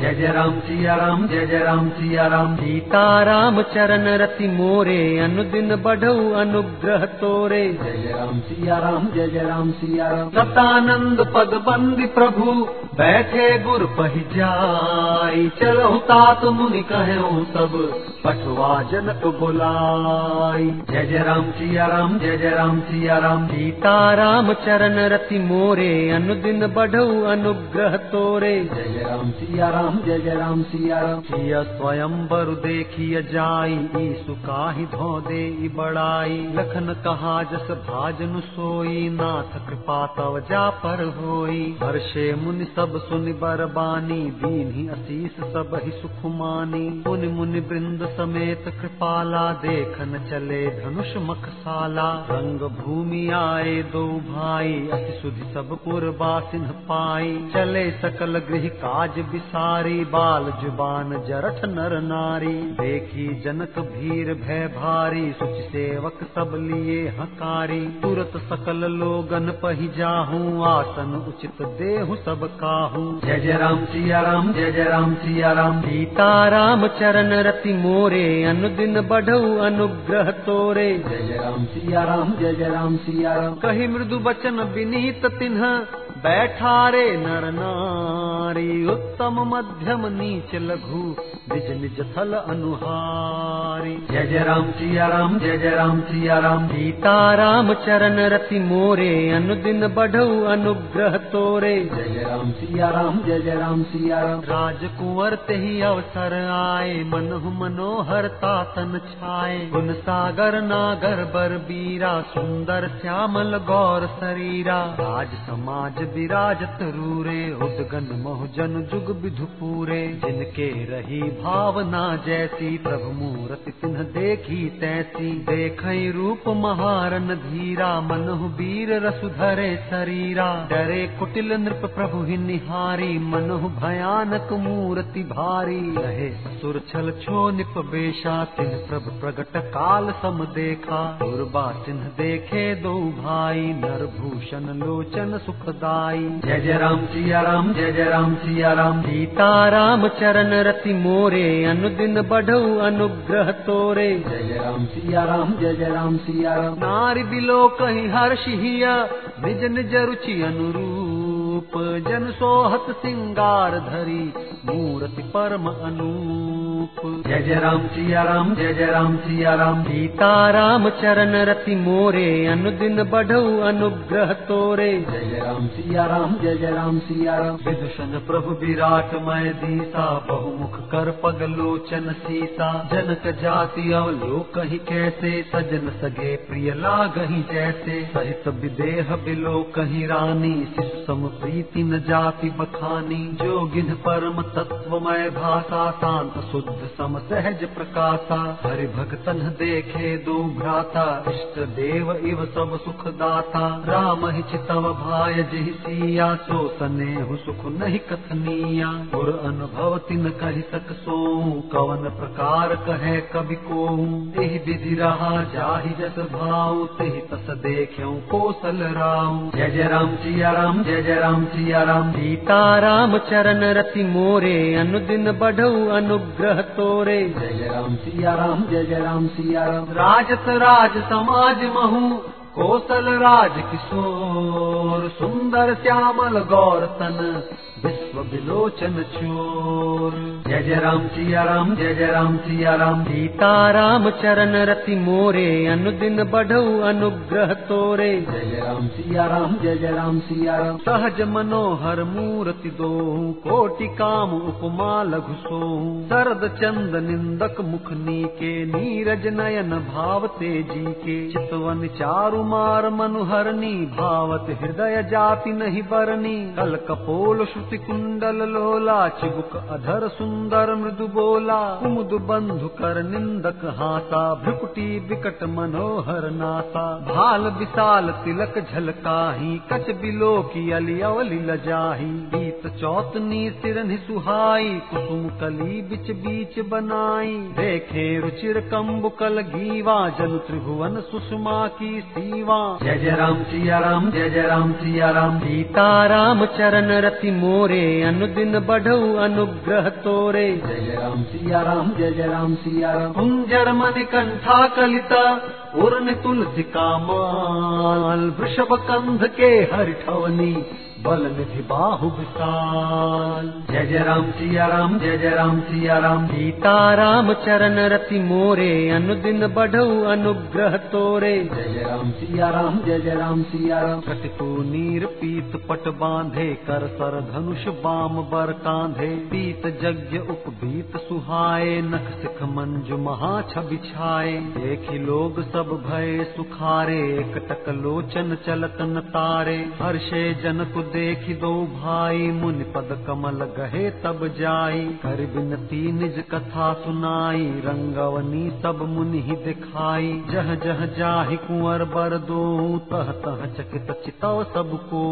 जय जय राम सिया राम जय जय राम सिया राम सीता राम चरण रति मोरे अनुदिन बढ़ऊ अनुग्रह तोरे। जय जय राम सिया राम जय जय राम सिया राम सतानंद पद बंदी प्रभु बैठे गुर पही जाई। चलो तात मुनि कहो सब पठवा जनक बुलाई। जय जय राम सिया राम, जय जय राम सिया राम। सीता राम चरण रति मोरे, अनुदिन बढ़ऊ अनुग्रह तोरे। जय जय राम सिया राम, जय जय राम सिया राम। सिय स्वयं बर देखिय जाई, ईसु धो दे बड़ाई। लखन कहा जस भाजनु सोई, नाथ कृपा तव जा पर होई। हर्षे मुनि सब सुनि बरबानी, दीन्ही असीस सब ही सुख मानी मुनि मुनि वृंद समेत कृपाला देखन चले धनुष मखसाला। रंग भूमि आए दो भाई, अति सुधि सब पुरबासिन पाई। चले सकल गृह काज बिसारी, बाल ज़ुबान जरठ नर नारी। देखी जनक भीर भय भारी, सुच सेवक सब लिए हकारी। तुरत सकल लोगन पही जाहू, आसन उचित देहु सब काहू। जय जय राम सिया राम, जय जय राम सिया राम। सीता राम चरण रति मोरे अनुदिन बढ़ऊ अनुग्रह तोरे। जय जय राम सिया राम जय जय राम सिया राम। कही मृदु बचन विनीत तिन्ह। बैठारे नर नारी उत्तम मध्यम नीच लघु निज निज थल अनुहारी। जय जय राम सिया राम जय जय राम सिया राम। सीता राम चरण रति मोरे अनुदिन बढ़ऊ अनुग्रह तोरे। जय जय राम सिया राम जय जय राम सिया राम। राजकुंवर ते ही अवसर आए मनहु मनोहर तातन छाए। गुण सागर नागर बर बीरा सुंदर श्यामल गौर शरीरा राज समाज विराजत रूरे उदगन मोह जन जुग विधु पूरे जिनके रही भावना जैसी प्रभु मूरति तिन्ह देखी तैसी देख रूप महारन धीरा मनहु वीर रसु धरे शरीरा डरे कुटिल नृप प्रभु ही निहारी मनहु भयानक मूर्ति भारी रहे सुर छल छो निप बेशा तिन प्रभु प्रगट काल सम देखा दुर्बा चिन्ह देखे दो भाई नर भूषण लोचन जय जय राम सिया राम जय जय राम सिया राम। सीता राम चरण रति मोरे अनुदिन बढ़ऊ अनुग्रह तोरे। जय जय राम सिया राम जय जय राम सिया राम। नारी बिलो कहीं हर्ष हिया निज निज रुचि अनुरूप। जन सोहत सिंगार धरी मूर्ति परम अनूप जय जय राम सिया राम जय जय राम सिया राम सीता राम चरण रति मोरे अनुदिन बढ़ऊ अनुग्रह तोरे। जय जय राम सिया राम जय जय राम सिया राम विदुषण प्रभु विराट मय दीसा बहुमुख कर पग लोचन सीसा। जनक जाति अवलोक ही कैसे सजन सगे प्रिय लागही जैसे। सहित विदेह बिलो कही रानी शिशु सम प्रीति न जाति बखानी। जोगिन परम तत्वमय भाषा शांत शुद्ध सम सहज प्रकाशा हरि भक्तन देखे दो भ्राता, इष्ट देव इव सब सुख दाता राम ही चितव भाय जिहि सिया, सो सनेहु सुख नहीं कथनिया। और अनुभव तिन कहि सक सो कवन प्रकार कहे कवि को तेहि विधि रहा जाहि जस भाव तेहि तस देख्यौ कौशल राम जय जय राम सिया राम, जय जय राम सिया राम। सीता राम चरण रति मोरे, अनुदिन बढ़ऊ अनुग्रह तोरे। जय राम सिया राम जय राम सिया राम। राजत राज समाज महू। कौशल राज किशोर सुंदर श्यामल गौर तन विश्व विलोचन चोर। जय जय राम सिया राम, जय जय राम सिया राम। सीता राम चरण रति मोरे, अनुदिन बढ़ऊ अनुग्रह तोरे। जय जय राम सिया राम, जय जय राम सिया राम। सहज मनोहर मूर्ति दो कोटि काम उपमा लघु सो शरद चंद निंदक मुख नीके, नीरज नयन भाव तेज़ी के। चितवन चारु मार मनुहरनी, भावत हृदय जाति नहीं बरनी। कल कपोल, श्रुति कुंडल, लोला, चिबुक, अधर सुंदर, मृदु बोला। कुमुद बंधु कर निंदक हासा, भ्रुकुटी विकट मनोहर नासा। भाल विशाल तिलक झलकाही, कच बिलो की अली अवली लजाही। बीत चौतनी सिरन सुहाई कुसुम कली बिच बीच बनाई। देखे रुचिर कम्बुकल गीवा, जनु त्रिभुवन सुषमा की सी नीवा जय जय राम सिया राम जय जय राम सिया राम सीता राम चरण रति मोरे अनुदिन बढ़ऊ अनुग्रह तोरे। जय जय राम सिया राम जय जय राम सिया राम कुंजर मन कंठा कलिता उर्न तुलसी का माल। वृषभ कंध के हरिठवनी बल निधि बाहु विशाल। जय जय राम सिया राम जय जय राम सिया राम। सीताराम चरण रति मोरे अनुदिन बढ़ऊ अनुग्रह तोरे। जय जय राम सिया राम जय जय राम सिया राम। पीत पट बांधे कर सर धनुष बाम बर कांधे। पीत यज्ञ उपबीत सुहाए नख सिख मंजु महा छवि छाए। देखी लोग सब भय सुखारे कटक लोचन चलत न तारे। हर्षे जनक देखी दो भाई, मुनि पद कमल गहे तब जाई। कर बिनती निज कथा सुनाई, रंगवनी सब मुनि ही दिखाई। जह जह जाहि कुंवर बर दो, तह तह चकित चितव सबको।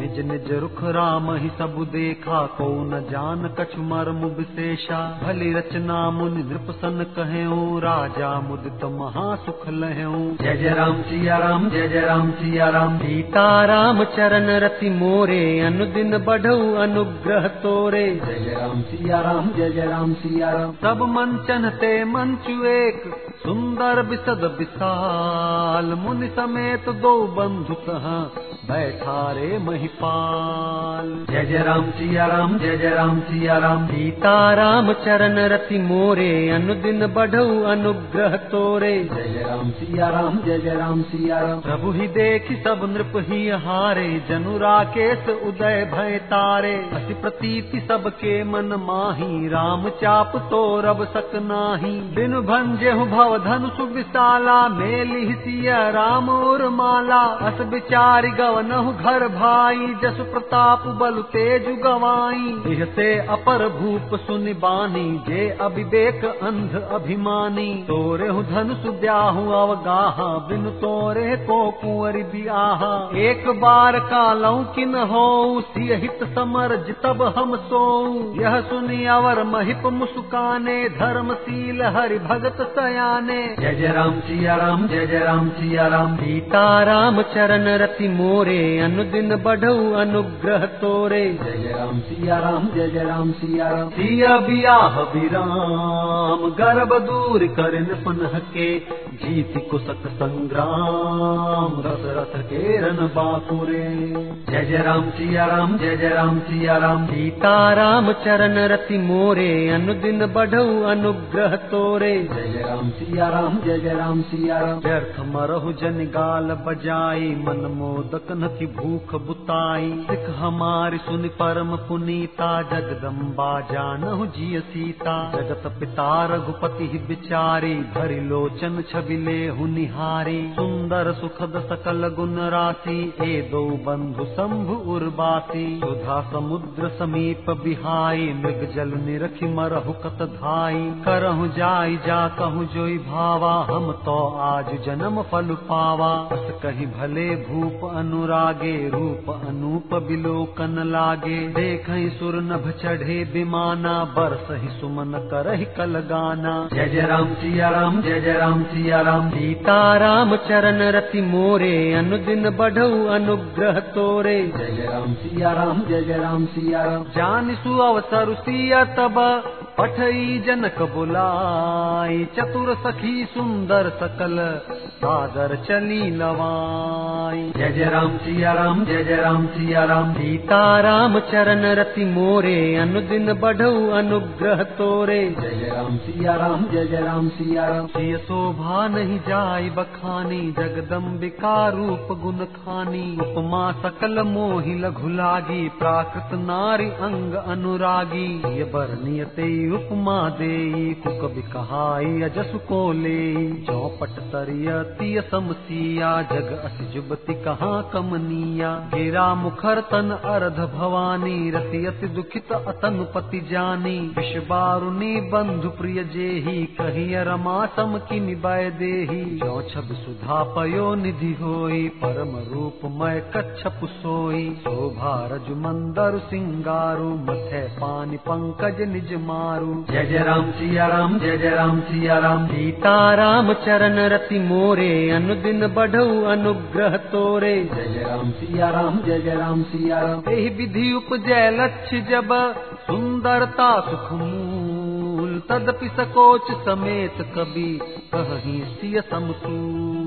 निज निज रुख राम ही सब देखा, को न जान कछु मर्म विशेषा। भली रचना मुनि नृपसन कहो राजा मुदित महा सुख लहो जय जय राम सिया राम, जय जय राम सिया राम। सीताराम चरण रति मोरे अनुदिन बढ़ऊ अनुग्रह तोरे। जय राम सिया राम जय जय राम सिया राम सब मन चनते मंचु एक सुंदर विशद विशाल। मुनि समेत दो बंधु कह बैठा रे महिपाल। जय जय राम सिया राम जय जय राम सिया राम। सीता राम चरण रति मोरे अनुदिन बढ़ऊ अनुग्रह तोरे। जय जय राम सिया राम जय जय राम सिया राम। प्रभु ही देखी सब नृप ही हारे जनु राकेश उदय भय तारे। अति प्रतीति सबके मन माही राम चाप तो रब सक नाही। बिनु भंजेहु भव धनुष विशाला मेली सिया राम और माला। अस विचारि गवनहु घर भाई, जस प्रताप बल तेजु गवाई। इह से अपर भूप सुनि बानी, जे अभिवेक अंध अभिमानी। तोरे हूँ धनुष ब्याहु अवगाहा, बिन तोरे को कुंवर बियाहा। एक बार कालऊ किन हो सिय हित समर जितब हम सो यह सुनि अवर महिप मुस्काने, धर्मशील हरि भगत सयाने। जय जय राम सिया राम, जय जय राम सिया राम। सीता राम चरण रति मोरे अनुदिन बढ़ऊ अनुग्रह तोरे। जय राम सिया राम जय जय राम सिया राम। सिया बियाह विराम गर्भ दूर करन पनह के। जीत कुशक संग्राम दशरथ के रन बाकुरे जय जय राम सिया राम जय जय राम सिया राम। सीताराम चरण रति मोरे अनुदिन बढ़ऊ अनुग्रह तोरे। जय जय राम सिया राम जय जय राम सिया राम। व्यर्थ मरहु जन गाल बजाई मन मोदक न की भूख बुताई। सिख हमारी सुन परम पुनीता। जगदम्बा जानहु जिय सीता। जगत पिता रघुपति बिचारी। भरि लोचन छबिले निहारी। सुंदर सुखद सकल गुण राशि ए दो बंधु शंभु उर्वासी सुधा समुद्र समीप बिहाई मृग जल निरखि मरहु कत धाई। करहु जाई जा कहु जोई भावा। हम तो आज जन्म फल पावा। कहीं भले भूप अनुरागे रूप अनूप बिलोकन लागे देख सुर नभ चढ़े विमाना बरस ही सुमन करहि कल गाना जय जय राम सिया राम जय जय राम सिया राम सीताराम चरण रति मोरे अनुदिन बढ़ऊ अनुग्रह तोरे जय जय राम सिया राम जय जय राम सिया राम जान सु अवसर सिया तब पठई जनक बुलाई चतुर सखी सुंदर सकल सादर चली लवाई जय जय राम सिया राम जय जय राम सिया राम। सीताराम चरण रति मोरे अनुदिन बढ़ऊ अनुग्रह तोरे। जय जय राम सिया राम जय जय राम सिया राम। सिय शोभा नहीं जाय बखानी जगदम्बिका रूप गुण खानी। उपमा सकल मोहि लघु लागी प्राकृत नारी अंग अनुरागी। ये बरनियते उपमा देई कुक बिकहाई अजस को ले। चौपट तरियति समसिया, जग अस जुबति कहाँ कमनिया। गिरा मुखर तन अर्ध भवानी रतियति दुखित अतनु पति जानी। विष बारुनी बंधु प्रिय जेही कहिय रमा सम किमि बय देही। जो छब सुधा पयो निधि होई, परम रूप मय कच्छप सोई। शोभा रजु मंदरु सिंगारु, मथे पानी पंकज निज मार मारू। जय जय राम सिया राम जय जय राम सिया राम। सीता राम चरण रति मोरे अनुदिन बढ़ऊ अनुग्रह तोरे। जय जय राम सिया राम जय जय राम सिया राम। एहि विधि उपजय लक्ष्य जब सुंदरता सुख तदपि सकोच समेत कवि कहीं सिय समतूल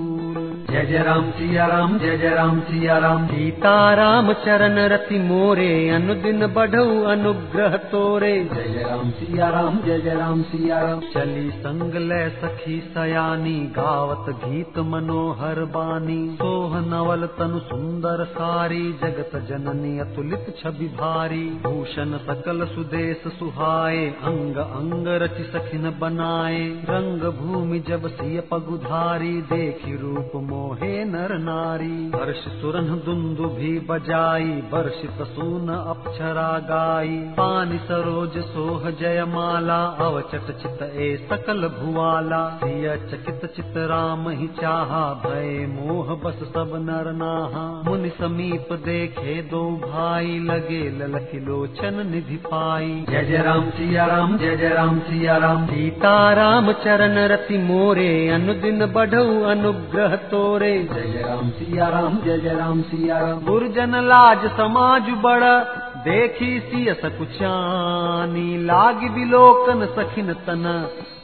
जय जय राम सिया राम जय जय राम सिया राम सीता राम चरण रति मोरे अनुदिन बढ़ऊ अनुग्रह तोरे। जय जय राम सिया राम जय जय राम सिया राम चली संग ले सखी सयानी गावत गीत मनोहर बानी। सोह नवल तनु सुंदर सारी जगत जननी अतुलित छवि भारी। भूषण सकल सुदेश सुहाए अंग अंग रचि सखिन बनाए। रंग भूमि जब सिय पगुधारी देखी रूप मोहे नर नारी। हर्ष सुरन दुंदु भी बजाई वर्षित सून अप्सरा गाई। पानी सरोज सोह जय माला अवचट चित ए सकल भुआला। सिय चकित चित राम ही चाहा भय मोह बस सब नर नाहा। मुनि समीप देखे दो भाई लगे ललक लोचन निधि पाई। जय जय राम सिया राम जय जय राम सिया राम। सीता राम चरण रति मोरे अनुदिन बढ़ऊ अनुग्रह तोरे जय जय राम सिया राम जय जय राम सिया राम। गुरजन लाज समाज बड़ देखी सिय सकुचानी लाग बिलोकन सखिन तन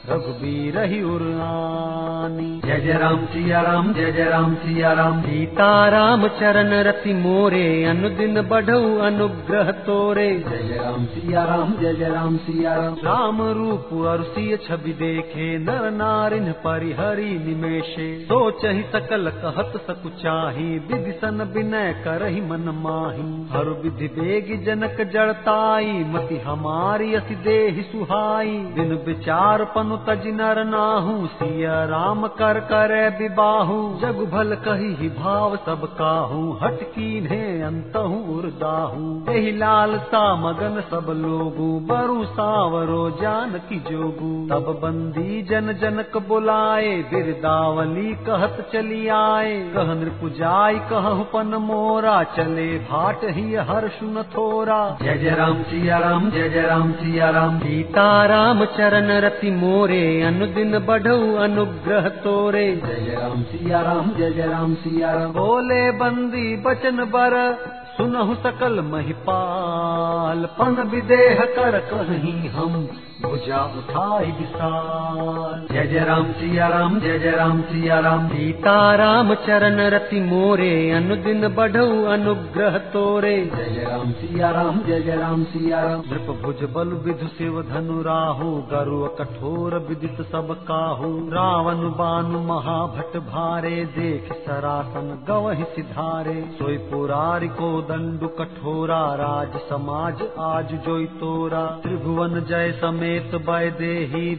रघुबीर ही उरानी जय जय राम सिया राम जय जय राम सिया राम सीता राम चरण रति मोरे अनुदिन बढ़ऊ अनुग्रह तोरे। जय जय राम सिया राम जय जय राम सिया राम राम रूप और सिय छवि देखे नर नारिन परिहरि निमेशे सोच ही सकल कहत सकुचाही विधि सन विनय करहि मन माही। हर विधि बेग जनक जड़ताई मति हमारी अति देहि सुहाई। दिन विचार पनु तज नर नाहू सिया राम कर करे विबाहू जग भल कही ही भाव सब काहू हटकी ने अंतहू उर्दाहू एहि लालसा मगन सब लोगू बरु सावरो जान की जोगू। तब बंदी जन जनक बुलाए बिरदावली कहत चली आए। कह नृपुजाई कहु पन मोरा चले भाट ही हर सुन थोरा। जय जय राम सिया राम जय जय राम सिया राम। सीता राम चरण रति मोरे। अनुदिन बढ़ऊ अनुग्रह तोरे। जय जय राम सिया राम जय जय राम सिया राम बोले बंदी बचन बर सुनहु सकल महिपाल। पन विदेह कर कहीं हम। भुजा उठाई विशाल। जय जय राम सिया राम, जय जय राम सिया राम। सीता राम चरण रति मोरे, अनुदिन बढ़ऊ अनुग्रह तोरे। जय जय राम सिया राम, जय जय राम सिया राम। नृप भुज बल विधु शिव धनु राहु, गरु कठोर विदित सब काहू। रावण बानु महाभट भारे, देख सरासन गवहि सिधारे। सोई पुरारि को दंडु कठोरा, राज समाज आज जोई तोरा। त्रिभुवन जय समेत बय देही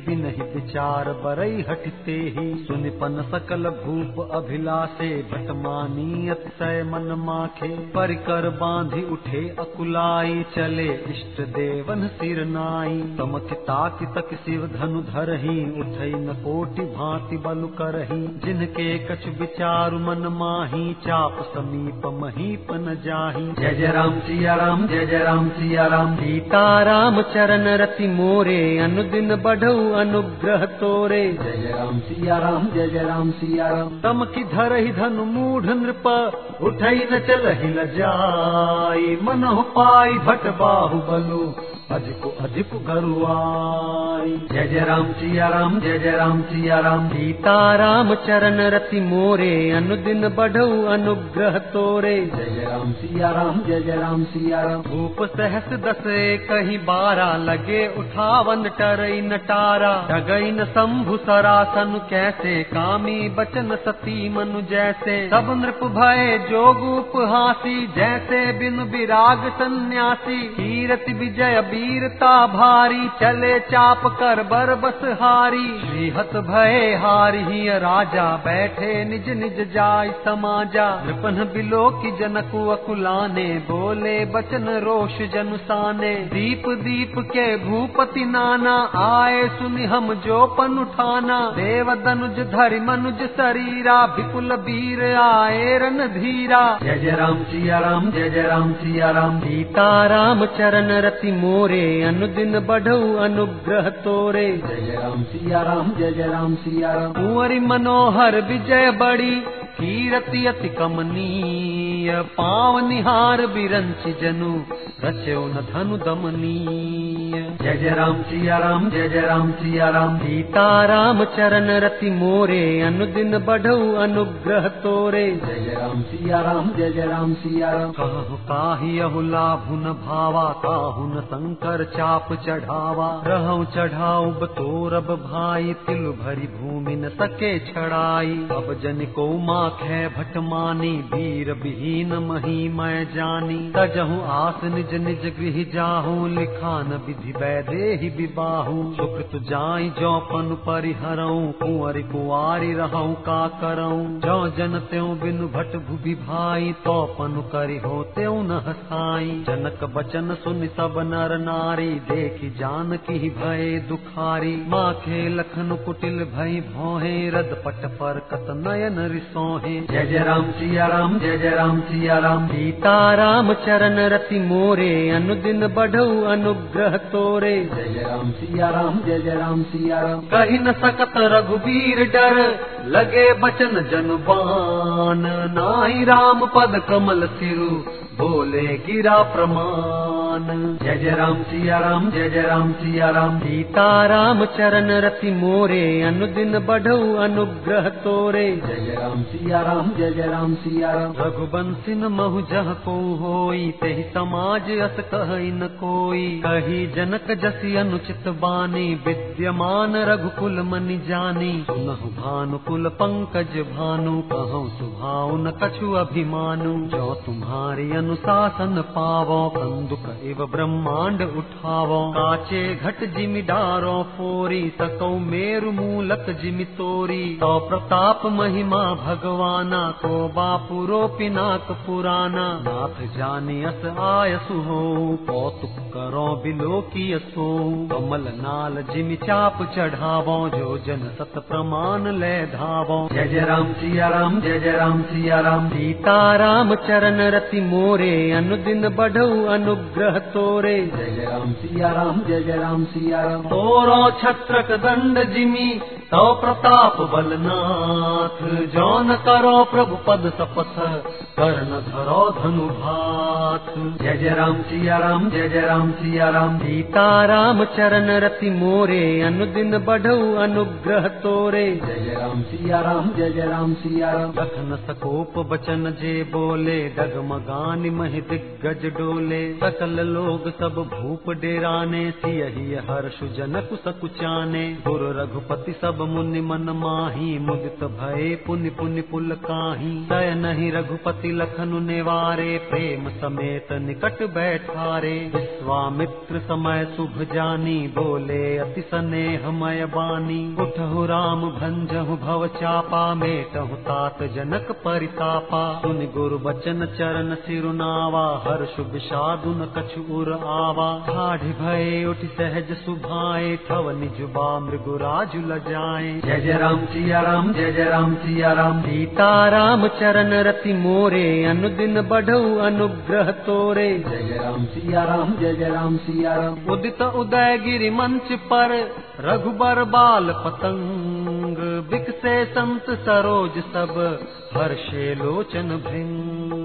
विचार बरई हटते ही। सुनिपन सकल भूप अभिलाषे, भटमानी अतिशय मन माखे। परिकर बांधी उठे, अकुलाई चले, इष्ट देवन सिर नाई। तमक ताकि तक शिव धनु धरही, उठई न कोटि भांति बलु करही। जिनके कछ विचार मन माही, चाप समीप महीप न जाही। जय जय राम सिया राम, जय जय राम सिया राम। सीता राम चरण रति मोरे अनुदिन बढ़ऊ अनुग्रह तोरे जय राम सिया राम जय जय राम सिया राम तम की धरहि धनु मूढ़ नृप उठई न चलहि न जाई मन पाई भट बाहु बलु अधिक अधिक गरुआई। जय जय राम सिया राम, जय जय राम सिया राम। सीता राम चरण रति मोरे, अनुदिन बढ़ऊ अनुग्रह तोरे। जय जय राम सिया राम, जय जय राम सिया राम। भूप सहस दस कहीं बारह लगे उठावन टरई नटारा। डगई न शंभु सरासन कैसे? कामी बचन सती मनु जैसे। सब नृप भय जोगूप हासी जैसे बिन विराग सन्यासी। कीरति विजय वीरता भारी चले चाप कर बर बस हारी। श्रीहत भय हारी राजा बैठे निज निज जाय समाजा। नृपन बिलो की जनकु अकुलाने बोले बचन रोष जनुसाने दीप दीप के भूपति नाना आए सुनि हम जो पन उठाना। देव दनुज धरि मनुज शरीरा विपुल वीर आए रन धीरा। जय जय राम सिया राम जय जय राम सिया राम। सीता राम चरण रति मोर मोरे अनुदिन बढ़ऊ अनुग्रह तोरे। जय जय राम सिया राम जय जय राम सिया राम कुंवरी मनोहर विजय बड़ी कीरति अति कमनीय। पाव निहार बिरंच जनु रचो न धनु दमनीय जय जय राम सिया राम जय जय राम सिया राम। सीता राम चरण रति मोरे अनुदिन बढ़ऊ अनुग्रह तोरे। जय जय राम सिया राम जय जय राम सिया राम। कहु काहि अहु लाभुन भावा काहु न शंकर चाप चढ़ावा। रहु चढ़ाऊ बतोरब भाई तिल भरी भूमि न सके छड़ाई। अब जन को माखे भट मानी वीर विहीन मही मैं जानी। तजहु आस निज निज गृह जाहू लिखा न विधि वैदेहि विबाहू सुकृत जाई जो पन परिहरऊ, कुंवर कुआरी रहूँ का करऊं। जो जन त्यों बिनु भट भुभि भाई तो करि हो त्यों न हसाई। जनक बचन सुनि सब नर नारी, देखी जान की भय दुखारी। माखे लखन कुटिल भई भोहे रद पट पर कत नयन रिसोहे। जय जय राम सिया राम, जय जय राम सिया राम। सीता राम चरण रति मोरे, अनुदिन बढ़ऊ अनुग्रह तोरे जय जय राम सिया राम जय जय राम सिया राम कही न सकत रघुवीर डर लगे बचन जनुबान। नाई राम पद कमल सिरु बोले गिरा प्रमाण। जय जय राम सिया राम जय जय राम सिया राम सीता राम चरण रति मोरे अनुदिन बढ़ऊ अनुग्रह तोरे। जय जय राम सिया राम जय जय राम सिया राम रघुबंसिन महु जह को होई तेहि समाज अस कहि न कोई। कही जनक जसि अनुचित बानी, विद्यमान रघुकुल मनि जानी। सुनहु भानुकुल पंकज भानु, कहूँ सुभाव न कछु अभिमानु। जो तुम्हारी अनुशासन पावो, कंदुक इव ब्रह्मांड उठावो। काचे घट जिमि डारो, फोरी सकौ मेरु मूलक जिमि तोरी। तो प्रताप महिमा भगवाना, को बापु रो पिनाक पुराना। नाथ जानी अस आयसु हो कौतुक करो बिलो की सो कमल नाल जिमि चाप चढ़ावो जो जन सत प्रमाण ले धावो। जय जय राम सिया राम जय जय राम सिया राम। सीता राम चरण रति मोरे अनुदिन बढ़ऊ अनुग्रह तोरे। जय जय राम सिया राम जय जय राम सिया राम। तोरो छत्रक दंड जिमि तो प्रताप बलनाथ, जौन करो प्रभु पद सपथ कर्ण धरो धनु भात। जय जय राम सिया राम, जय जय राम सिया राम। सीता राम चरण रति मोरे, अनुदिन बढ़ऊ अनुग्रह तोरे। जय जय राम सिया राम, जय जय राम सिया राम। लखन सकोप बचन जे बोले, डगमगान मह दिग्गज डोले। सकल लोग सब भूप डेराने, सियहि हर्ष जनक सकुचाने। गुर रघुपति सब मुनि मन माही, मुदित भय पुनि पुनि पुल काही। दय नहीं रघुपति लखनु नेवारे, प्रेम समेत निकट बैठारे। विश्वामित्र समय शुभ जानी, बोले अति स्नेहमय बानी। उठहु राम, भंजहु भव चापा, मेटहु तात जनक परितापा। सुनि गुरु बचन चरण सिरुनावा, हर्ष विषादु न कछु उर आवा। ठाढ़ भय उठ सहज सुभाए थव निजुबा मृगुराजु लजाए। जय जय राम सिया राम जय जय राम सिया राम। सीता राम चरण रति मोरे अनुदिन बढ़ऊ अनुग्रह तोरे। जय जय राम सिया राम जय जय राम सिया राम। उदित उदय गिरि मंच पर रघुबर बाल पतंग बिकसे संत सरोज सब हर्षे लोचन भृंग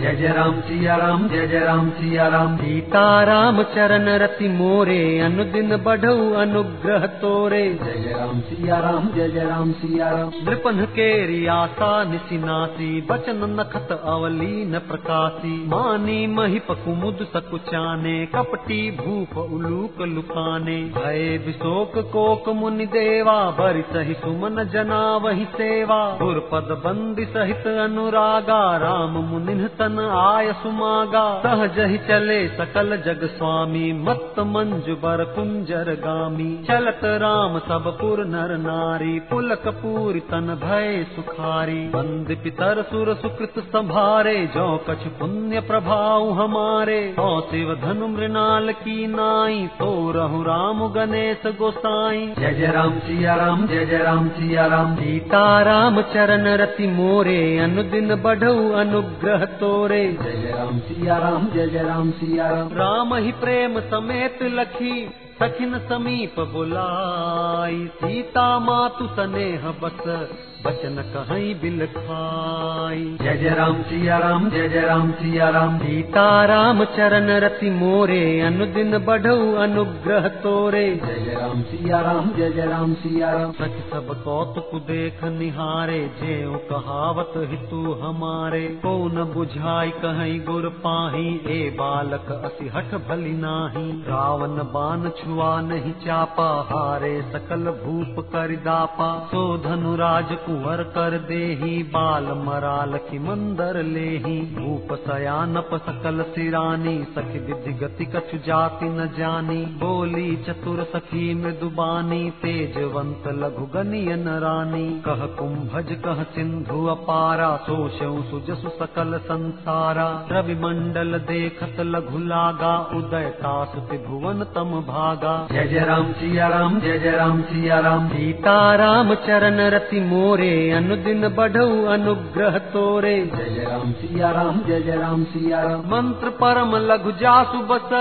जय जय राम सिया राम जय जय राम सिया राम। सीता राम चरण रति मोरे अनुदिन बढ़ऊ अनुग्रह तोरे। जय जय राम सिया राम जय जय राम सिया राम। नृपन के रियासा निसिनासी बचन नखत अवली न प्रकाशी। मानी महिप कुमुद सकुचाने कपटी भूप उलूक लुकाने। भय विशोक कोक मुनि देवा बरि सहि सुमन जना वही सेवा। गुरपद बंदी सहित अनुरागा राम मुनि तन आय सुमागा सहज ही चले सकल जग स्वामी मत मंजु बर कुंजर गामी। चलत राम सब पुर नर नारी पुलक पूरी तन भय सुखारी। बंद पितर सुर सुकृत संभारे जो कछ पुण्य प्रभाव हमारे। तो शिव धनु मृणाल की नाई तो रहु राम गणेश गोसाई। जय जय राम सिया राम जय जय राम सिया राम। सीता राम चरण रति मोरे अनुदिन बढ़ऊ अनुग्रह तो तोरे जय राम सिया जय जय राम सिया राम। राम ही प्रेम समेत लखी सखिन समीप बुलाई सीता मातु सनेह बस बचन कहीं बिल खाई। जय जय राम सिया राम जय जय राम सिया राम। सीता राम चरण रति मोरे अनुदिन बढ़ऊ अनुग्रह तोरे। जय जय राम सिया राम जय जय राम सिया राम। सख सब कौतुक देख निहारे जेऊ कहावत हितु हमारे। को न बुझाई कहीं गुर पाही ए बालक असि हठ भली नाही। रावण बान छुआ नहीं चापा, हारे सकल भूप कर दापा। सो धनुराज कुंवर कर देही, बाल मराल की मंदर लेही। भूप सयानप सकल सिरानी, सखी विधि गति कछु जाति न जानी। बोली चतुर सखी मृदुबानी तेजवंत लघु गनियन रानी। कह कुंभज, कह सिंधु अपारा, सोशऊ सुजसु सकल संसारा। रवि मंडल देखत लघु लागा, उदय तासुति भुवन तम भागा जय जय राम सिया राम जय जय राम सिया राम सीता राम चरण रति मोरे अनुदिन बढ़ऊ अनुग्रह तोरे। जय जय राम सिया राम जय जय राम सिया राम मंत्र परम लघु जासु बस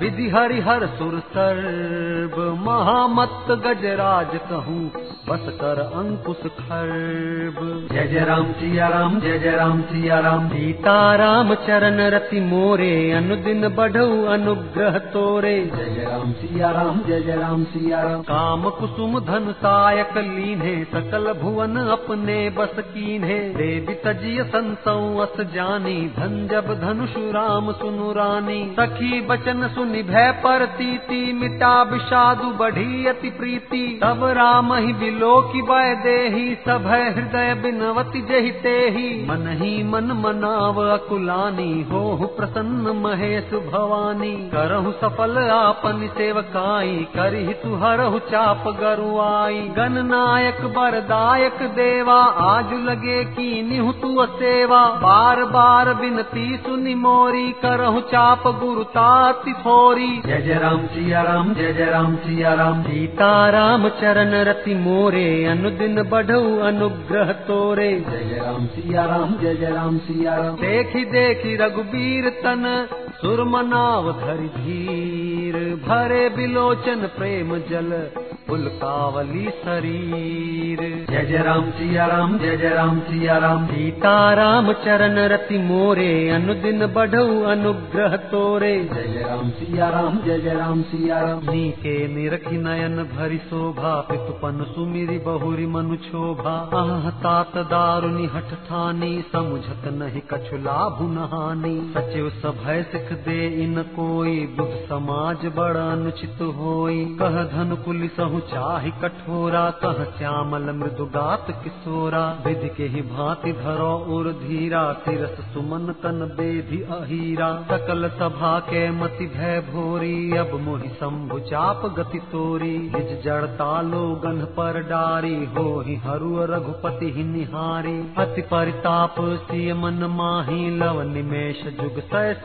विधि हरिहर सुर सर्व महामत गजराज कहूँ बस कर अंकुश खर्ब। जय जय राम सिया राम जय जय राम सिया राम। सीता राम चरण रति मोरे अनुदिन बढ़ऊ अनुग्रह तोरे। जय जय राम सिया राम जय जय राम सिया राम। काम कुसुम धन सायक लीन्हे सकल भुवन अपने बस कीन्हे। देवी तजिय संतौ अस जानी धन जब धनुषु राम सुनु रानी। सखी बचन सुनि भय पर तीति, मिटा विषादु बढ़ी अति प्रीति। तब राम ही बिलो की बय देही सभय हृदय बिनवती जहि तेहि मन ही मन मनाव अकुलानी हो प्रसन्न महेश भवानी। करहु सफल आपन सेवकाई, करहि तुहरहु चाप गरुआई। गणनायक बरदायक देवा, आज लगे की निहु तु सेवा बार बार बिनती सुनि मोरी, करहु चाप गुरु ताति जय जय राम सिया राम जय जय राम सिया राम। सीता राम चरण रति मोरे अनुदिन बढ़ऊ अनुग्रह तोरे। जय जय राम सिया राम जय जय राम सिया राम। देखी देखी रघुबीर तन सुरमनाव धरि धीर, भरे बिलोचन प्रेम जल, पुलकावली शरीर। जय जय राम सिया राम, जय जय राम सिया राम। सीता राम चरण रति मोरे, अनुदिन बढ़ऊ अनुग्रह तोरे। जय जय राम सिया राम, जय जय राम सिया राम। नीके निरखि नयन भरि शोभा, पितुपन सुमिरि बहुरी मनु शोभा आह, तात दारुनि हठ ठानी, समुझत नहीं कछु लाभु नहानी। सचिव सभय सिख दे इन कोई। बुध समाज बड़ अनुचित होई। कह धन पुलिसहु चाहि कठोरा। कह श्यामल मृदु गात किशोरा। विधि के ही भांति धरो उर धीरा। तिरस सुमन तन बेधि अहीरा। सकल सभा के मति भय भोरी। अब मोहि शंभु चाप गति तोरी। निज जड़ता लोगन पर डारी। हो ही हरु रघुपति ही निहारी। अति परिताप सिय मन माही। लव निमेश जुग सय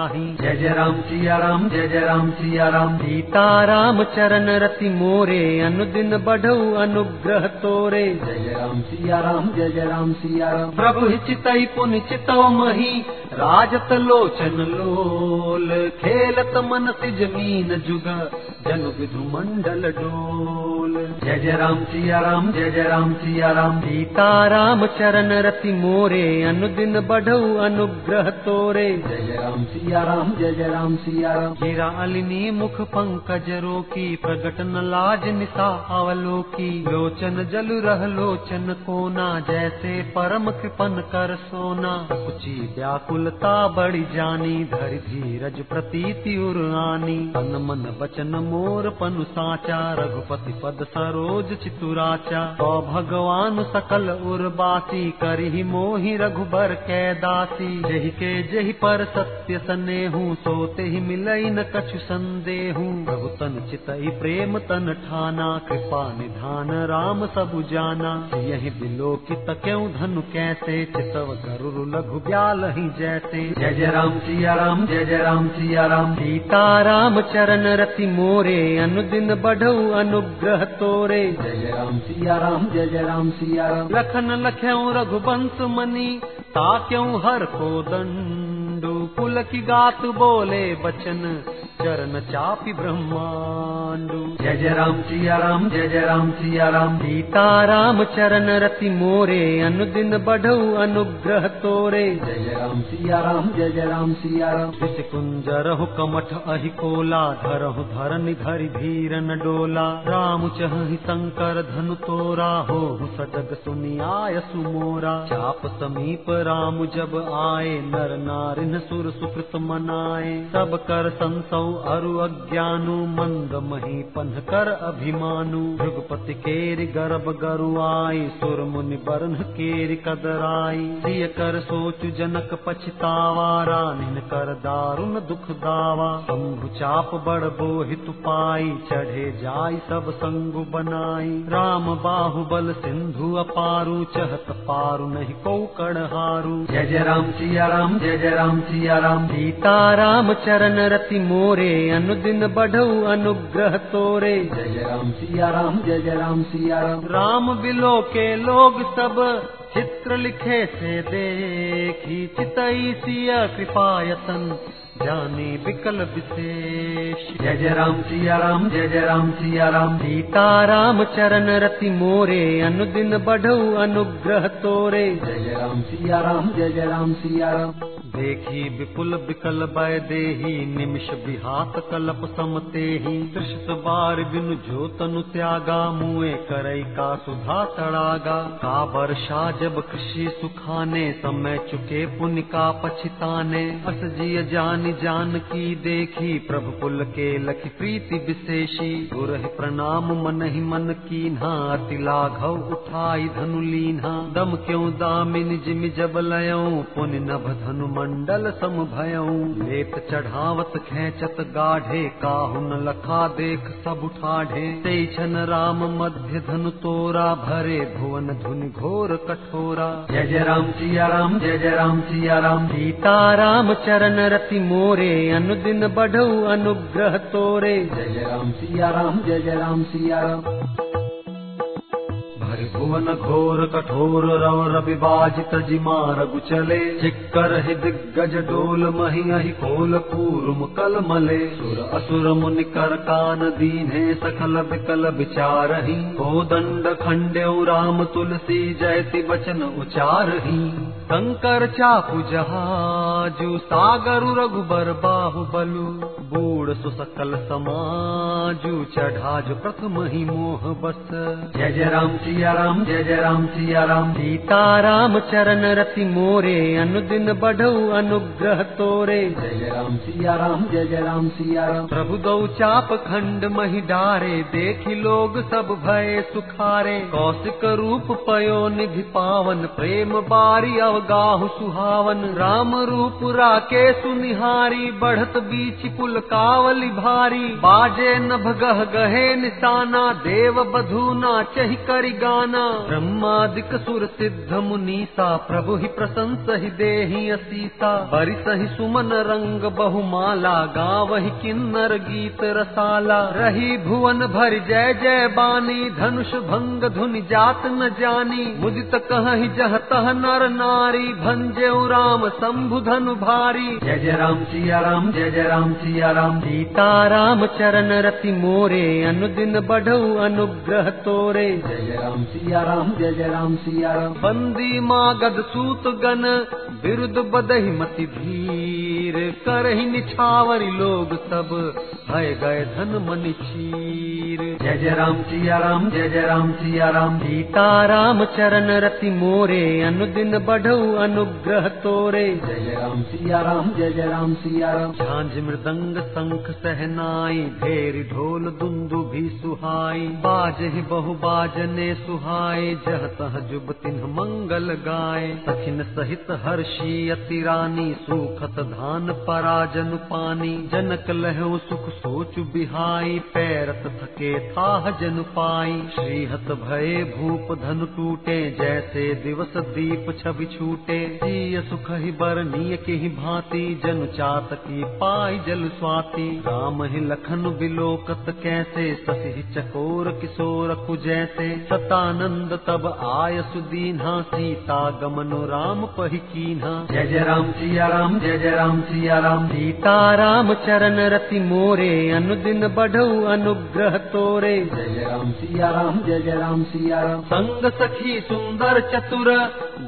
समझाही जय जय राम सिया राम जय जय राम सिया राम सीता राम चरण रति मोरे अनुदिन बढ़ऊ अनुग्रह तोरे। जय जय राम सिया राम जय जय राम सिया राम प्रभु चितई पुन चितो मही राजत लोचन लोल, खेलत मन सिज मीन जुग, जन विधु मंडल डोल। जय जय राम सिया राम, जय जय राम सिया राम। सीता राम चरण रति मोरे, अनुदिन बढ़ऊ अनुग्रह तोरे। जय जय राम सिया राम, जय जय राम सिया राम। हीरा अलिनी मुख पंकज रोकी न लाज निशा अवलोकी। लोचन जल रह लोचन कोना, जैसे परम कृपन कर सोना। कुची व्याकुलता बड़ी जानी, धर धीरज प्रतीति उर आनी। तन मन बचन मोर पनु साचा, रघुपति पद सरोज चितुराचा। तो भगवान सकल उर्बासी करही मोहि रघुबर कै दासी। जहि के जहि पर सत्य सनेहू सोते ही मिलई न कछु संदेहू। प्रभु तन चितई प्रेम तन ठाना, कृपा निधान राम सबु जाना। यही बिलो की तक्यऊ धनु कैसे, चितव गरुर लघु ब्याल ही जैसे जैसे जय जय राम सिया राम जय जय राम सिया राम सीता राम चरण रति मोरे अनुदिन बढ़ऊ अनुग्रह तोरे। जय राम सिया राम जय जय राम सिया राम लखन लख्यऊ रघुबंश मनी ताक्यऊ हर को दंडू पुल की गात बोले बचन चरण चापि ब्रह्मांडु। जय जय राम सिया राम जय जय राम सिया राम। सीता राम चरण रति मोरे अनुदिन बढ़ऊ अनुग्रह तोरे। जय जय राम सिया राम जय जय राम सिया राम। विष कुंजरहु कमठ अहि कोला धरहु धरनि धरि धीर न डोला। राम चहि शंकर धनु तोरा हो सजग सुनियाय सुमोरा। चाप समीप राम जब आए नर नारिन सुर सुकृत मनाए। सब कर संसौ अरु अज्ञानु, मंद मही पन्ह कर अभिमानु। भृगपति केरि गर्भ गरुआई सुर मुनि बरन केरि कदराई प्रिय कर सोचु जनक पछतावा, रानिन कर दारुण दुख दावा। शंभु चाप बड़ बोहित पाई चढ़े जाय सब संगु बनाई राम बाहुबल सिंधु अपारु, चहत पारु नहीं को कड़हारू। जय जय राम, सिया राम, जय जय राम। सिया राम सीता राम चरण रति मोरे अनुदिन बढ़ऊ अनुग्रह तोरे। जय राम सिया राम जय जय राम सिया राम राम बिलो के लोग सब चित्र लिखे से देखी चितई सिया कृपायतन। जाने विकल विशेष। जय जय राम सिया राम जय जय राम सिया राम। सीता राम चरण रति मोरे अनुदिन बढ़ऊ अनुग्रह तोरे। जय जय राम सिया राम जय जय राम सिया राम। देखी विपुल विकल बय देही निमिष बिहात कलप समते ही त्रिशत बार बिनु जो तनु त्यागा मुए करई का सुधा तड़ागा। का वर्षा जब कृषि सुखाने समय चुके पुण्य का पछिताने। अस जिय जान जान की देखी प्रभु पुल के लखी प्रीति विशेषी। गुरह प्रणाम, मन ही मन कीन्हा अति लाघव उठाई धनु लीन्हा। दम क्यों दामिन जिमि जब लयऊ पुण्य नभ धनु मंडल सम भयऊ। लेत चढ़ावत खेचत गाढ़े काहु न लखा देख सब उठाढ़े। ते छन राम मध्य धनु तोरा भरे, भुवन धुनि घोर कठोरा। जय जय राम, सिया राम, जय जय राम, सिया राम। सीता राम चरण रति मोरे अनुदिन बढ़ऊ अनुग्रह तोरे। जय राम सिया राम जय जय राम सिया राम। भरि भुवन घोर कठोर रव रवि बाजित जिमा रघु चले। चिक्कर दिग्गज डोल मही अहि कोल कूरुम कल मले। सुर असुर मुनि कर कान दीन्हे सकल विकल विचारही। को दंड खंड्यऊ राम तुलसी जयति वचन उचारही। कंकर चापु जहाजु सागरु रघुबर बाहुबलु। बूढ़ सुसकल समाजु चढ़ाजु प्रथम ही मोह बस। जय जय राम सिया राम जय जय राम सिया राम सीता राम चरण रति मोरे अनुदिन बढ़ऊ अनुग्रह तोरे। जय जय राम सिया राम जय जय राम सिया राम प्रभु दौ चाप खंड मही डारे देखी लोग सब भय सुखारे। कौशिक रूप पयो निधि पावन प्रेम बारी अवगाहु सुहावन। राम रूप राके सुनिहारी बढ़त बीच पुल कावली भारी। बाजे नभ गह गहे निशाना देव बधू नाचहि करि गाना ब्रह्मादिक सुर सिद्ध मुनीसा प्रभु ही प्रशंस ही देहि असीसा। बरिस ही सुमन रंग बहुमाला गावहि किन्नर गीत रसाला। रही भुवन भर जय जय बानी धनुष भंग धुन जात न जानी। मुदित कहि जह तह नर नारी भंजेउ राम शंभु धनु भारी। जय जय राम सिया राम जय जय राम सिया राम। सीता राम चरण रति मोरे अनुदिन बढ़ऊ अनुग्रह तोरे। जय जय राम सिया राम जय जय राम सिया राम बंदी मागध सूत गन विरुद्ध बदहि मति धीर। करहि निछावरी लोग सब भय गए धन मनि चीर। जय जय राम सिया राम जय जय राम सिया राम सीता राम चरण रति मोरे अनुदिन बढ़ऊ अनुग्रह तोरे। जय जय राम सिया राम जय जय राम सिया राम झांझ मृदंग शंख सहनाई ढेर ढोल दुंदु भी सुहाई। बाजहि बहु बाजने सुहाए, जह तह जुब तिन्ह मंगल गाय सखिन सहित हर्षी अति रानी, सुखत धान पराजन पानी। जनक लहो सुख सोच बिहाई, पैरत थके था जन पाई। श्रीहत भये भूप धन टूटे, जैसे दिवस दीप छवि छूटे। जिय सुख ही बरनीय के ही भांति, जन चातकी पाई जल स्वाति। राम ही लखन बिलोकत कैसे, ससी चकोर किशोर कु जैसे सतानंद तब आय सुदीन्हा सीता गमन राम पही कीन्हा जय जय राम सिया राम जय जय राम सिया राम। सीता राम चरण रति मोरे अनुदिन बढ़ऊ अनुग्रह तोरे। जय जय राम सिया राम जय जय राम सिया राम। संग सखी सुंदर चतुर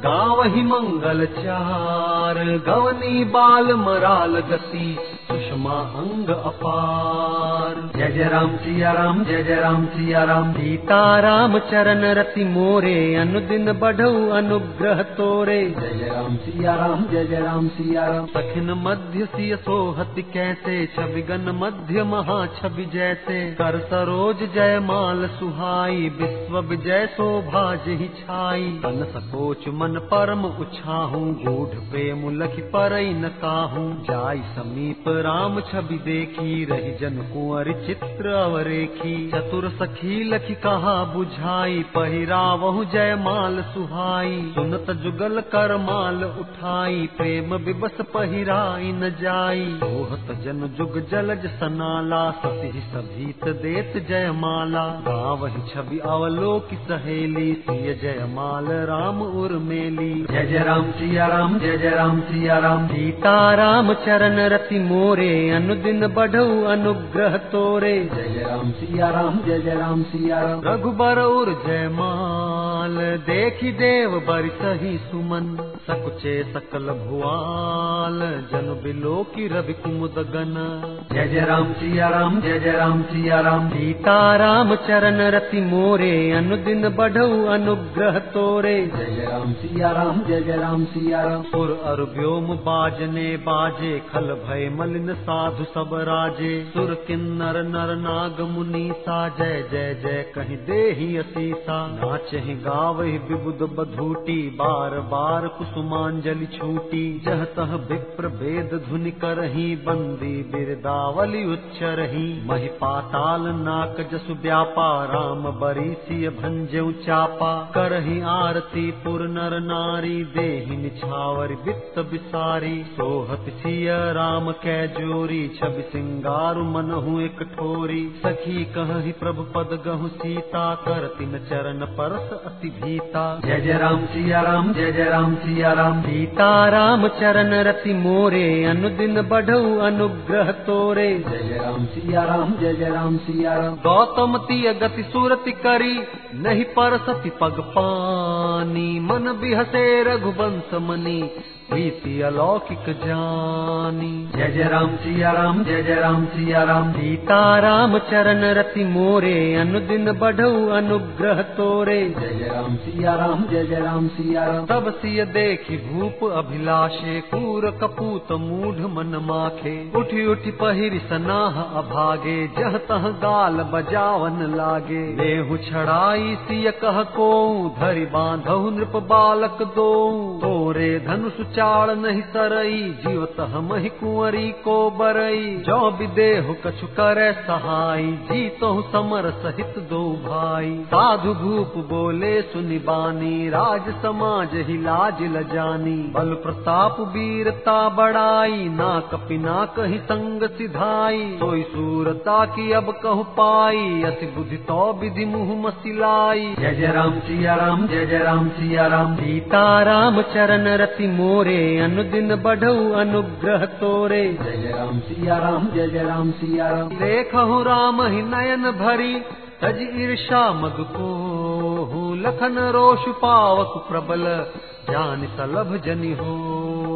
गाँव ही मंगल चार। गवनी बाल मराल गति सुषमा अंग अपार। जय जय राम सिया राम जय जय राम सिया राम। सीता राम चरण रति मोरे अनुदिन बढ़ऊ अनुग्रह तोरे। जय जय राम सिया राम जय जय राम सिया राम। सखिन मध्य सिय सोहति कैसे छवि गन मध्य महा छवि जैसे। कर सरोज जय माल सुहाई विश्व विजय शोभा जही छाई। तन सकोच मन परम उछाहू गूढ़ प्रेम लखि परई न काहू जाय समीप राम छवि देखी रही जन कुंवर चित्र अवरेखी। चतुर सखी लखी कहा बुझाई पहिरावहु जय माल सुहाई। सुनत जुगल कर माल उठाई प्रेम विबस पहिराई न जाई। सोहत जन जुग जलज सनाला सती सभीत देत जय माला। गावहि छवि अवलोक सहेली सिय जय माल राम उर्मेली जय जय राम सिया राम जय जय राम सिया राम। सीता राम चरण रति मोरे अनुदिन बढ़ऊ अनुग्रह तोरे। जय राम सिया राम जय जय राम सिया राम। रघुबर उर जय माल देखी देव बरि सही सुमन। सकुचे सकल भुआल जन बिलो की रवि कुमुद गन। जय जय राम सिया राम जय जय राम सिया राम। सीता राम चरण रति मोरे अनुदिन बढ़ऊ अनुग्रह तोरे। जय राम सिया राम जय जय राम सिया राम। सुर अर व्योम बाजने बाजे खल भय मलिन साधु सब राजे। सुर किन्नर नर नाग मुनि सा। जय जय जय, कहीं देहि असीसा। नाचहि गावहि विबुद बधूटी। बार बार कुसुमांजलि छूटी। जह तह विप्र वेद धुनि करही। बंदी बिरदावली उच्चरही। महि पाताल नाक जसु व्यापा राम बरी सिय भंजउ चापा। करही आरती पुर नर नारी। देहि निछावर वित्त बिसारी। सोहत सिय राम कै जोरी छवि सिंगारु मनहु एक ठोरी। सखी कहहि प्रभु पद गहु सीता कर तिन चरण परस अति भीता। जय जय राम सिया राम जय जय राम सिया राम। सीता राम चरण रति मोरे अनुदिन बढ़ऊ अनुग्रह तोरे। जय जय राम सिया राम जय जय राम सिया राम। गौतम तिय गति सुरति करी नहीं पर सति पग पानी। मन बिहसे रघुवंश मनी प्रीति अलौकिक जानी। जय जय राम सिया राम जय जय राम सिया राम सीता राम चरण रति मोरे, अनुदिन बढ़ऊ अनुग्रह तोरे। जय जय राम सिया राम जय जय राम सिया राम तब सिय देखी भूप अभिलाषे कूर कपूत मूढ़ मन माखे। उठी उठी पहिरि सनाह अभागे, जह तह गाल बजावन लागे। देहु छड़ाई सिय कह को धरि बांधहु नृप बालक दो तोरे धनुष चाड़ नहीं सरई जीवत हमहि कुंवरी को बरई। जो विदेहु कछु करे सहाई, जीतो समर सहित दो भाई। साधु भूप बोले, सुनि बानी, राज समाज ही लाज लजानी बल प्रताप वीरता बड़ाई ना कपि कही संग सिधाई। सोई सूरता की अब कहु पाई, अति बुद्धि तो विधि मुँह मसिलाई। जय जय राम सिया राम, जय जय राम सिया राम। सीता राम चरण रति मोरे, अनुदिन बढ़ऊ अनुग्रह तोरे। जय जय राम सिया राम जय जय राम सिया राम देखहु राम ही नयन भरी तज ईर्षा मद को लखन रोष पावक प्रबल जान सलभ जनि हो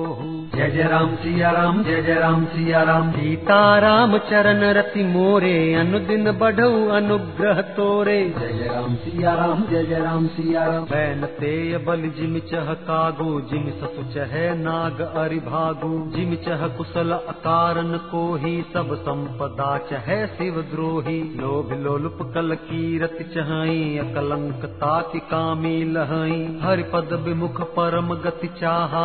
जय जय राम सिया राम जय जय राम सिया राम सीता राम चरण रति मोरे अनुदिन बढ़ऊ अनुग्रह तोरे। जय जय राम सिया राम जय जय राम सिया राम बैन तेय बल जिमि चह कागो जिमि ससु चह नाग अरि भागु जिमि चह कुशल अकारन को ही सब संपदा चह शिव द्रोही। लोभ लोलुप कल कीरति चहई अकलंक ताकि कामी लहई। हरि पद विमुख परम गति चाहा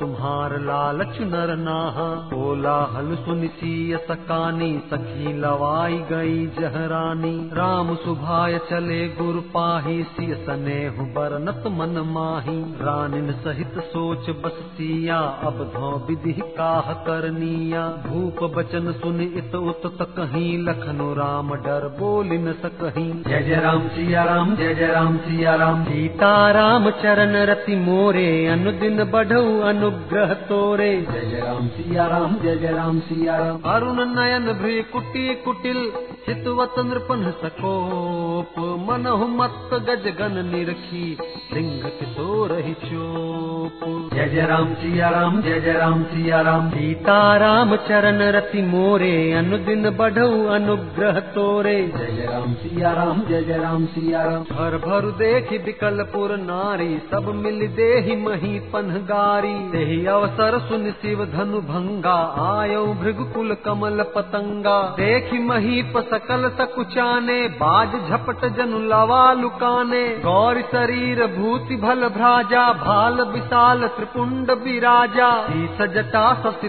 तुम्हार लाग लालच नर नाहा। बोला हल सुन सिय सकानी सखी लवाई गई जहरानी। राम सुभाय चले गुर पाही सिय स्नेह बरनत मन माही। रानिन सहित सोच बस सिया अब धो विधि काह करनिया। भूप बचन सुन इत उत कहीं लखनु राम डर बोल न सकहीं। जय जय राम सिया राम जय जय राम सिया राम। सीता राम चरण रति मोरे अनुदिन बढ़ऊ अनुग्रह तोरे जय जय राम सिया राम जय जय राम सिया राम अरुण नयन भ्री कुटी कुटिल चितवत नृपन सकोप मनहु मत गज गन निरखी सिंह किशोर ही चोप जय जय राम सिया राम जय जय राम सिया राम सीता राम चरण रति मोरे अनुदिन बढ़ऊ अनुग्रह तोरे जय जय राम सिया राम जय जय राम सिया राम भर भर देखि विकलपुर नारी सब मिल देहि मही पनगारी तेहि अवसर सुन शिव धनु भंगा, आयो भृगुकुल कमल पतंगा। देखि महीप सकल सकुचाने बाज झपट जनु लवा लुकाने गौर शरीर भूति भल भ्राजा, भाल विशाल त्रिपुंड विराजा। शीस जटा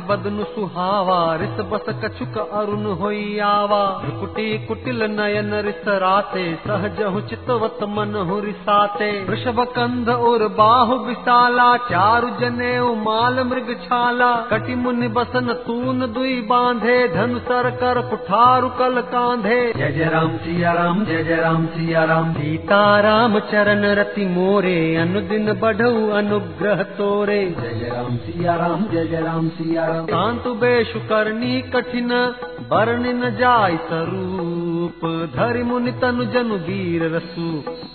बदनु सुहावा, रिस बस कछुक अरुण होई आवा। कुटी कुटिल नयन रिस राते, सहज चितवत मन हु रिसाते वृषभ कंध और बाहु विशाला, चारु जने माल मृग छाला कटि मुनि बसन तून दुई बांधे धन सर कर कुठारु कल कांधे। जय जय राम सिया राम जय जय राम सिया राम। सीता राम चरण रति मोरे अनुदिन बढ़ऊ अनुग्रह तोरे। जय जय राम सिया राम जय जय राम सिया राम। कांतु बेशु करनी कठिन बरन न जाय स्वरूप धरि मुनि तनु जनु वीर रसु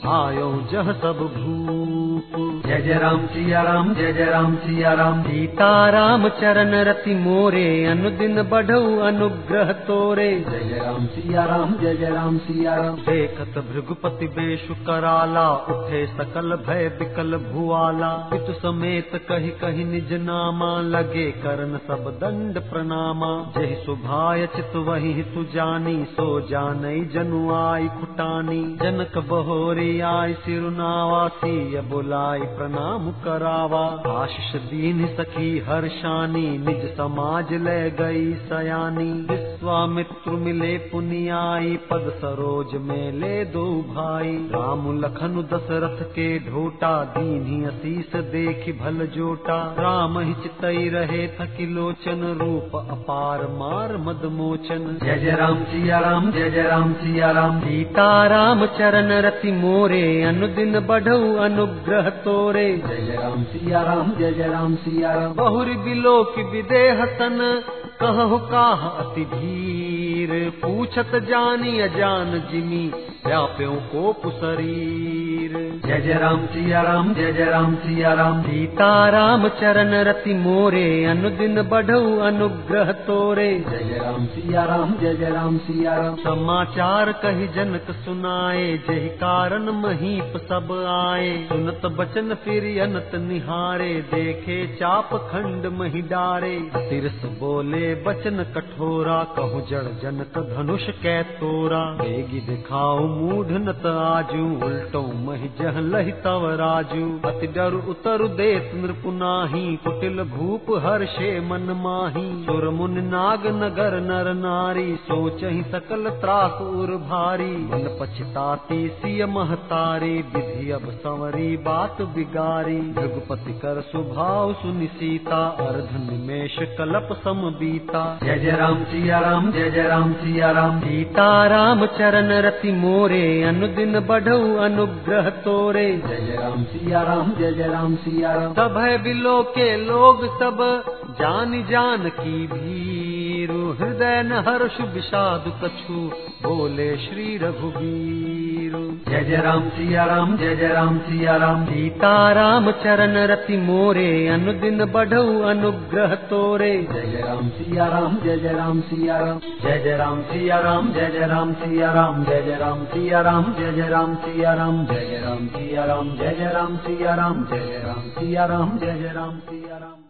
आयो जह सब भूप। जय जय राम सिया राम जय जय राम सिया राम। सीता राम चरण रति मोरे अनुदिन बढ़ऊ अनुग्रह तोरे। जय जय राम सिया राम जय जय राम सिया राम। देखत भृगुपति बेशु कराला उठे सकल भय बिकल भुआला। पितु समेत कही कही निज नामा लगे करन सब दंड प्रणामा। जय सुभाय चित वही तु जानी सो जानई ज खुटानी जनक बहोरी आई सिरुनावासी बुलाई प्रणाम करावा। आशीष दीन सखी हर्षानी, निज समाज ले गई सयानी। विश्वामित्र मिले पुनियाई, पद सरोज में ले दो भाई। राम लखन दशरथ के ढोटा दीनी असीस देख भल जोटा। राम ही चितई रहे थकी लोचन, रूप अपार मार मद मोचन। जय जय राम सिया राम, जय जय राम सिया राम। सीता राम चरण रति मोरे अनुदिन बढ़ऊ अनुग्रह तोरे। जय राम सिया राम जय जय राम सिया राम बहुरी बिलो की विदेह सन कहु काह अति धीर पूछत जानी अजान जिमी व्याप्यों को पुशरीर जय जय राम सिया राम जय जय राम सिया राम। सीता राम चरण रति मोरे अनुदिन बढ़ऊ अनुग्रह तोरे। जय जय राम सिया राम जय जय राम सिया राम। समाचार कही जनक सुनाए जही कारण महीप सब आए। सुनत बचन फिर अनत निहारे देखे चाप खंड मही डारे। तिरस बोले बचन कठोरा कहु जड़ जनक धनुष कै तोरा। बेगी दिखाओ मूढ़ नत आजू। उल्टो मही जह लहि तव राजू। अति डर उतर देत नृपुनाही कुटिल भूप हर्षे मन माही। सुर मुन नाग नगर नर नारी। सोचहि सकल त्रास उर भारी। मन पछताती सिय महतारी। विधि अब संवरी बात बिगारी। रघुपति कर सुभाव सुनि सीता। अर्ध निमेश कलप सम बीता। जय जय राम, सिया राम, जय जय राम। सिया राम, सीता राम चरण रति मोरे, अनुदिन बढ़ऊ अनुग्रह तोरे। जय राम सिया राम, जय जय राम सिया राम। सब है बिलो के लोग, सब जान जान की भीरु। हृदय न हर्ष विषाद कछु, बोले श्री रघुबीरु। जय जय राम सिया राम, जय जय राम सिया राम। सीता राम चरण रति मोरे, अनुदिन बढ़ऊ अनुग्रह तोरे। जय जय राम सिया राम जय जय राम सिया राम। जय जय Ceceram siyaram, ceceram siyaram, ceceram siyaram, ceceram siyaram, ceceram siyaram, ceceram siyaram, ceceram siyaram, ceceram siyaram.